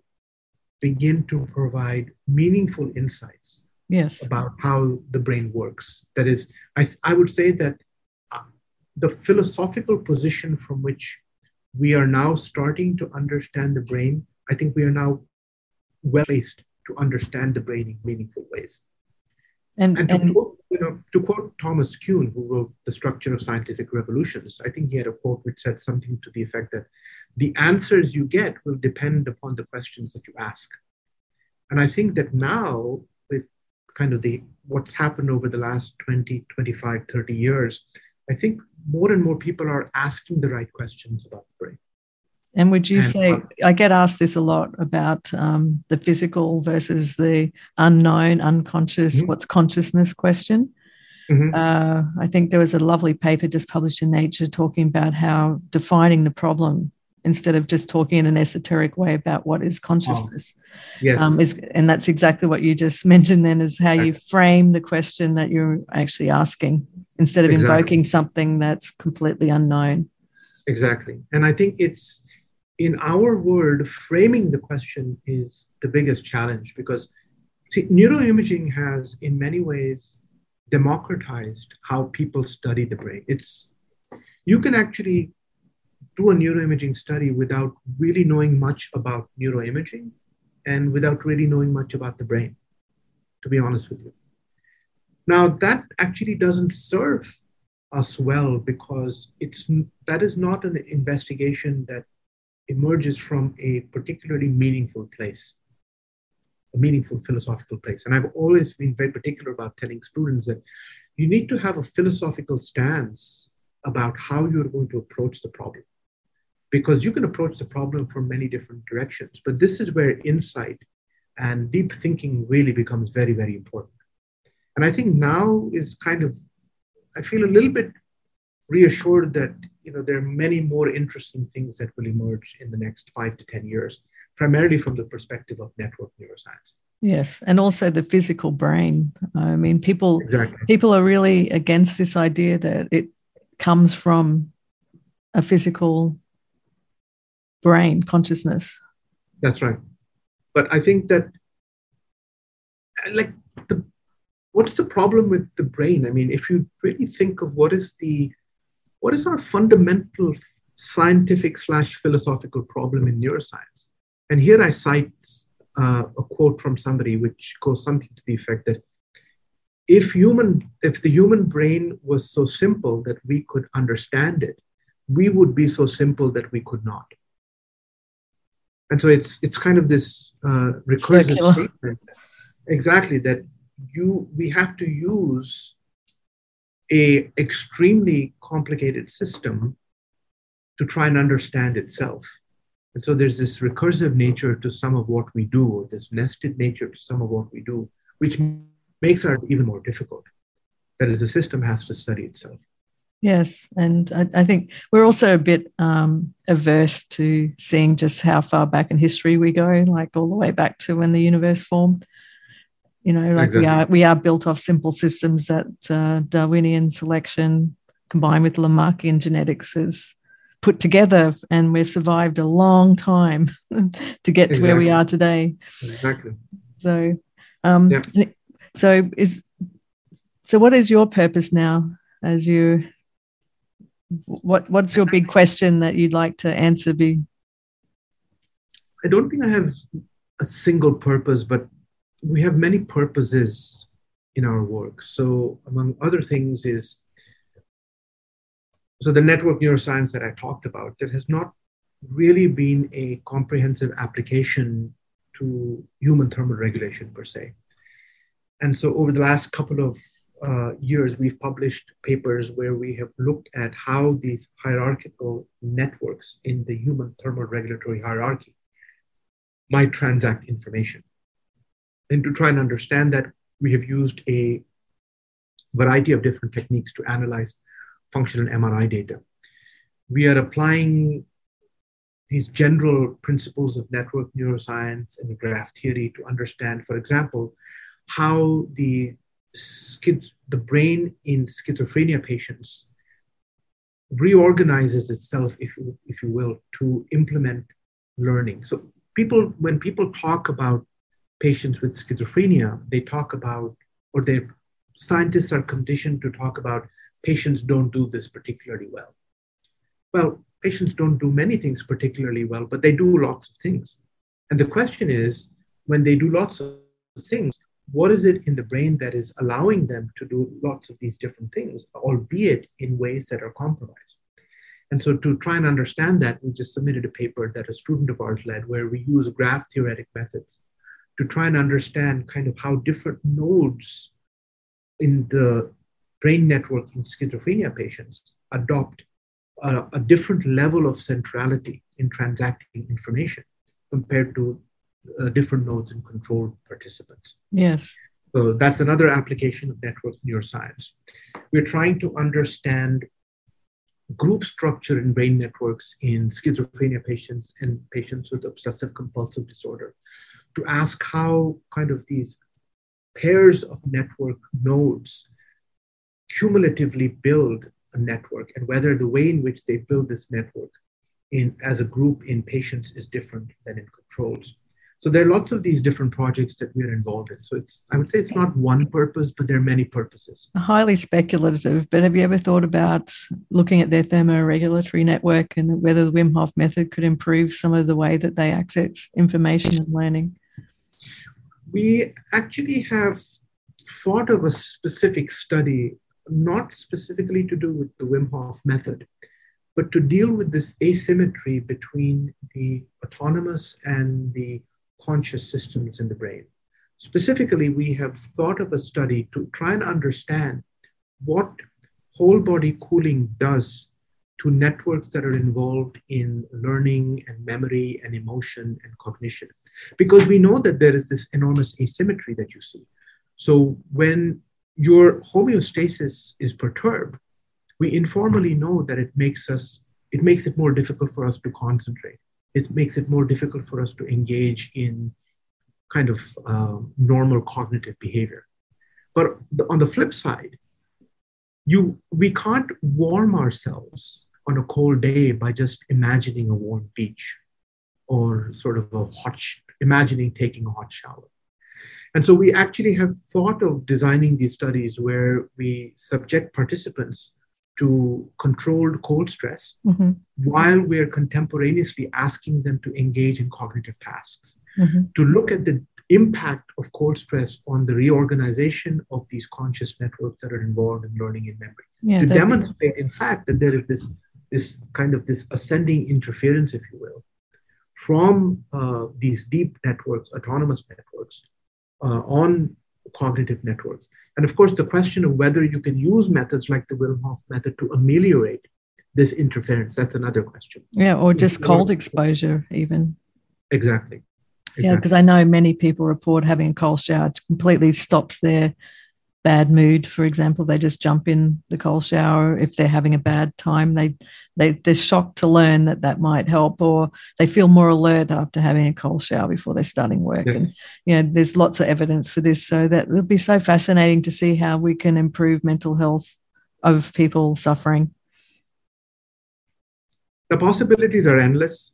Speaker 2: begin to provide meaningful insights
Speaker 1: Yes.
Speaker 2: about how the brain works. That is, I, I would say that uh, the philosophical position from which we are now starting to understand the brain, I think we are now well placed to understand the brain in meaningful ways.
Speaker 1: And,
Speaker 2: And to,
Speaker 1: and
Speaker 2: quote, you know, to quote Thomas Kuhn, who wrote The Structure of Scientific Revolutions, I think he had a quote which said something to the effect that the answers you get will depend upon the questions that you ask. And I think that now, with kind of the what's happened over the last 20, 25, 30 years, I think more and more people are asking the right questions about the brain.
Speaker 1: And would you
Speaker 2: And,
Speaker 1: say, I get asked this a lot about um, the physical versus the unknown, unconscious,
Speaker 2: Mhm.
Speaker 1: what's consciousness question.
Speaker 2: Mhm.
Speaker 1: Uh, I think there was a lovely paper just published in Nature talking about how defining the problem instead of just talking in an esoteric way about what is consciousness.
Speaker 2: Yes.
Speaker 1: Um, is, and that's exactly what you just mentioned then is how you frame the question that you're actually asking instead of
Speaker 2: Exactly.
Speaker 1: invoking something that's completely unknown.
Speaker 2: Exactly. And I think it's in our world, framing the question is the biggest challenge because see, neuroimaging has, in many ways, democratized how people study the brain. It's you can actually do a neuroimaging study without really knowing much about neuroimaging and without really knowing much about the brain, to be honest with you. Now, that actually doesn't serve us well because it's that is not an investigation that emerges from a particularly meaningful place a meaningful philosophical place. And i've always been very particular about telling students that you need to have a philosophical stance about how you're going to approach the problem. Because you can approach the problem from many different directions but this is where insight and deep thinking really becomes very very important. And i think now is kind of I feel a little bit reassured that you know, there are many more interesting things that will emerge in the next five to 10 years, primarily from the perspective of network neuroscience.
Speaker 1: Yes, and also the physical brain. I mean, people
Speaker 2: exactly.
Speaker 1: people are really against this idea that it comes from a physical brain consciousness.
Speaker 2: That's right. But I think that, like, the, what's the problem with the brain? I mean, if you really think of what is the what is our fundamental scientific slash philosophical problem in neuroscience? And here I cite uh, a quote from somebody which goes something to the effect that if human if the human brain was so simple that we could understand it we would be so simple that we could not. And so it's it's kind of this uh, recursive statement. Exactly that you we have to use a extremely complicated system to try and understand itself and so there's this recursive nature to some of what we do, this nested nature to some of what we do, which makes it even more difficult. That is, the system has to study itself.
Speaker 1: Yes, and I, I think we're also a bit um, averse to seeing just how far back in history we go, like all the way back to when the universe formed. You know, like exactly. we are we are built off simple systems that uh, Darwinian selection combined with Lamarckian genetics is put together and we've survived a long time to get exactly. to where we are today
Speaker 2: exactly
Speaker 1: so um yeah. so is so what is your purpose now as you what what's your big question that you'd like to answer be
Speaker 2: i don't think i have a single purpose but we have many purposes in our work so among other things is so the network neuroscience that I talked about, there has not really been a comprehensive application to human thermal regulation per se. And so over the last couple of uh, years, we've published papers where we have looked at how these hierarchical networks in the human thermal regulatory hierarchy might transact information. And to try and understand that, we have used a variety of different techniques to analyze functional MRI data. We are applying these general principles of network neuroscience and graph theory to understand, for example, how the, the brain in schizophrenia patients reorganizes itself, if you, if you will, to implement learning. So people, when people talk about patients with schizophrenia, they talk about, or their scientists are conditioned to talk about patients don't do this particularly well. Well, patients don't do many things particularly well, but they do lots of things. And the question is when they do lots of things, what is it in the brain that is allowing them to do lots of these different things, albeit in ways that are compromised? And so, to try and understand that, we just submitted a paper that a student of ours led, where we use graph theoretic methods to try and understand kind of how different nodes in the brain network in schizophrenia patients adopt a, a different level of centrality in transacting information compared to uh, different nodes in controlled participants.
Speaker 1: Yes.
Speaker 2: So that's another application of network neuroscience. We're trying to understand group structure in brain networks in schizophrenia patients and patients with obsessive compulsive disorder to ask how kind of these pairs of network nodes cumulatively build a network and whether the way in which they build this network in as a group in patients is different than in controls. So there are lots of these different projects that we're involved in. So it's i would say it's not one purpose but there are many purposes.
Speaker 1: Highly speculative but have you ever thought about looking at their thermoregulatory network and whether the wim hof method could improve some of the way that they access information and learning
Speaker 2: we actually have thought of a specific study not specifically to do with the Wim Hof method, but to deal with this asymmetry between the autonomous and the conscious systems in the brain. Specifically, we have thought of a study to try and understand what whole body cooling does to networks that are involved in learning and memory and emotion and cognition. Because we know that there is this enormous asymmetry that you see. So when your homeostasis is perturbed, we informally know that it makes us it makes it more difficult for us to concentrate it makes it more difficult for us to engage in kind of uh, normal cognitive behavior but on the flip side you we can't warm ourselves on a cold day by just imagining a warm beach or sort of a hot imagining taking a hot shower. And so we actually have thought of designing these studies where we subject participants to controlled cold stress mm-hmm. while we're contemporaneously asking them to engage in cognitive tasks, mm-hmm. to look at the impact of cold stress on the reorganization of these conscious networks that are involved in learning and memory. Yeah, to demonstrate, be... in fact, that there is this, this kind of this ascending interference, if you will, from uh, these deep networks, autonomous networks, uh, on cognitive networks. And of course, the question of whether you can use methods like the Hof method to ameliorate this interference, that's another question.
Speaker 1: Yeah, or just cold exposure, even.
Speaker 2: Exactly.
Speaker 1: exactly. Yeah, because I know many people report having a cold shower completely stops their bad mood, for example, they just jump in the cold shower. If they're having a bad time, they, they they're shocked to learn that that might help, or they feel more alert after having a cold shower before they're starting work. Yes. And you know, there's lots of evidence for this. So that it'll be so fascinating to see how we can improve mental health of people suffering.
Speaker 2: The possibilities are endless.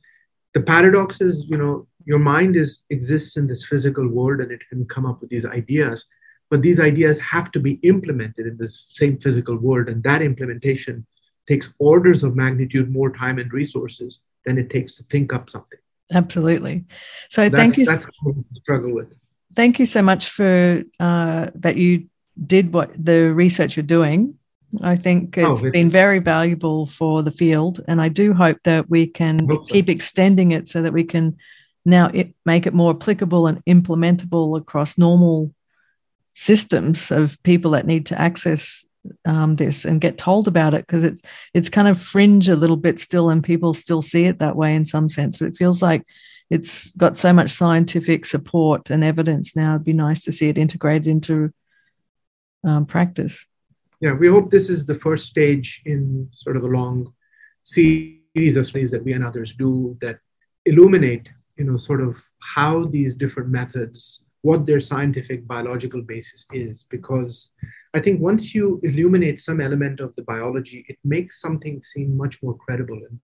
Speaker 2: The paradox is, you know, your mind is exists in this physical world and it can come up with these ideas but these ideas have to be implemented in this same physical world and that implementation takes orders of magnitude more time and resources than it takes to think up something.
Speaker 1: Absolutely. So that's, thank you
Speaker 2: that's what we struggle with.
Speaker 1: Thank you so much for uh, that you did what the research you're doing. I think oh, it's oh, been very valuable for the field, and I do hope that we can keep so. extending it so that we can now it, make it more applicable and implementable across normal systems of people that need to access um, this and get told about it because it's it's kind of fringe a little bit still and people still see it that way in some sense but it feels like it's got so much scientific support and evidence now it'd be nice to see it integrated into um, practice.
Speaker 2: Yeah we hope this is the first stage in sort of a long series of studies that we and others do that illuminate you know sort of how these different methods what their scientific biological basis is because i think once you illuminate some element of the biology it makes something seem much more credible and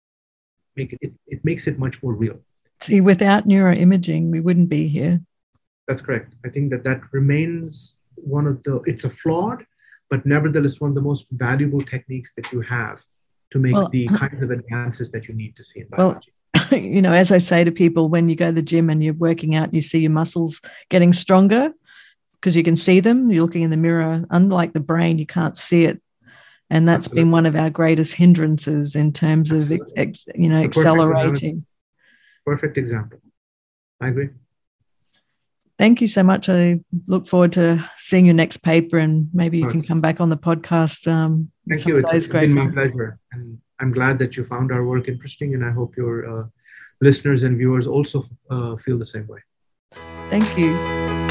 Speaker 2: make it, it, it makes it much more real.
Speaker 1: See without neuroimaging we wouldn't be here.
Speaker 2: That's correct. I think that that remains one of the it's a flawed but nevertheless one of the most valuable techniques that you have to make well, the kinds of advances that you need to see in biology
Speaker 1: you know, as I say to people, when you go to the gym and you're working out and you see your muscles getting stronger because you can see them, you're looking in the mirror. Unlike the brain, you can't see it. And that's Absolutely. been one of our greatest hindrances in terms of, ex, you know, accelerating.
Speaker 2: Perfect example. I agree.
Speaker 1: Thank you so much. I look forward to seeing your next paper, and maybe you can come back on the podcast. Um,
Speaker 2: Thank you. It's, it's been my pleasure. And I'm glad that you found our work interesting, and I hope your uh, listeners and viewers also uh, feel the same way.
Speaker 1: Thank you.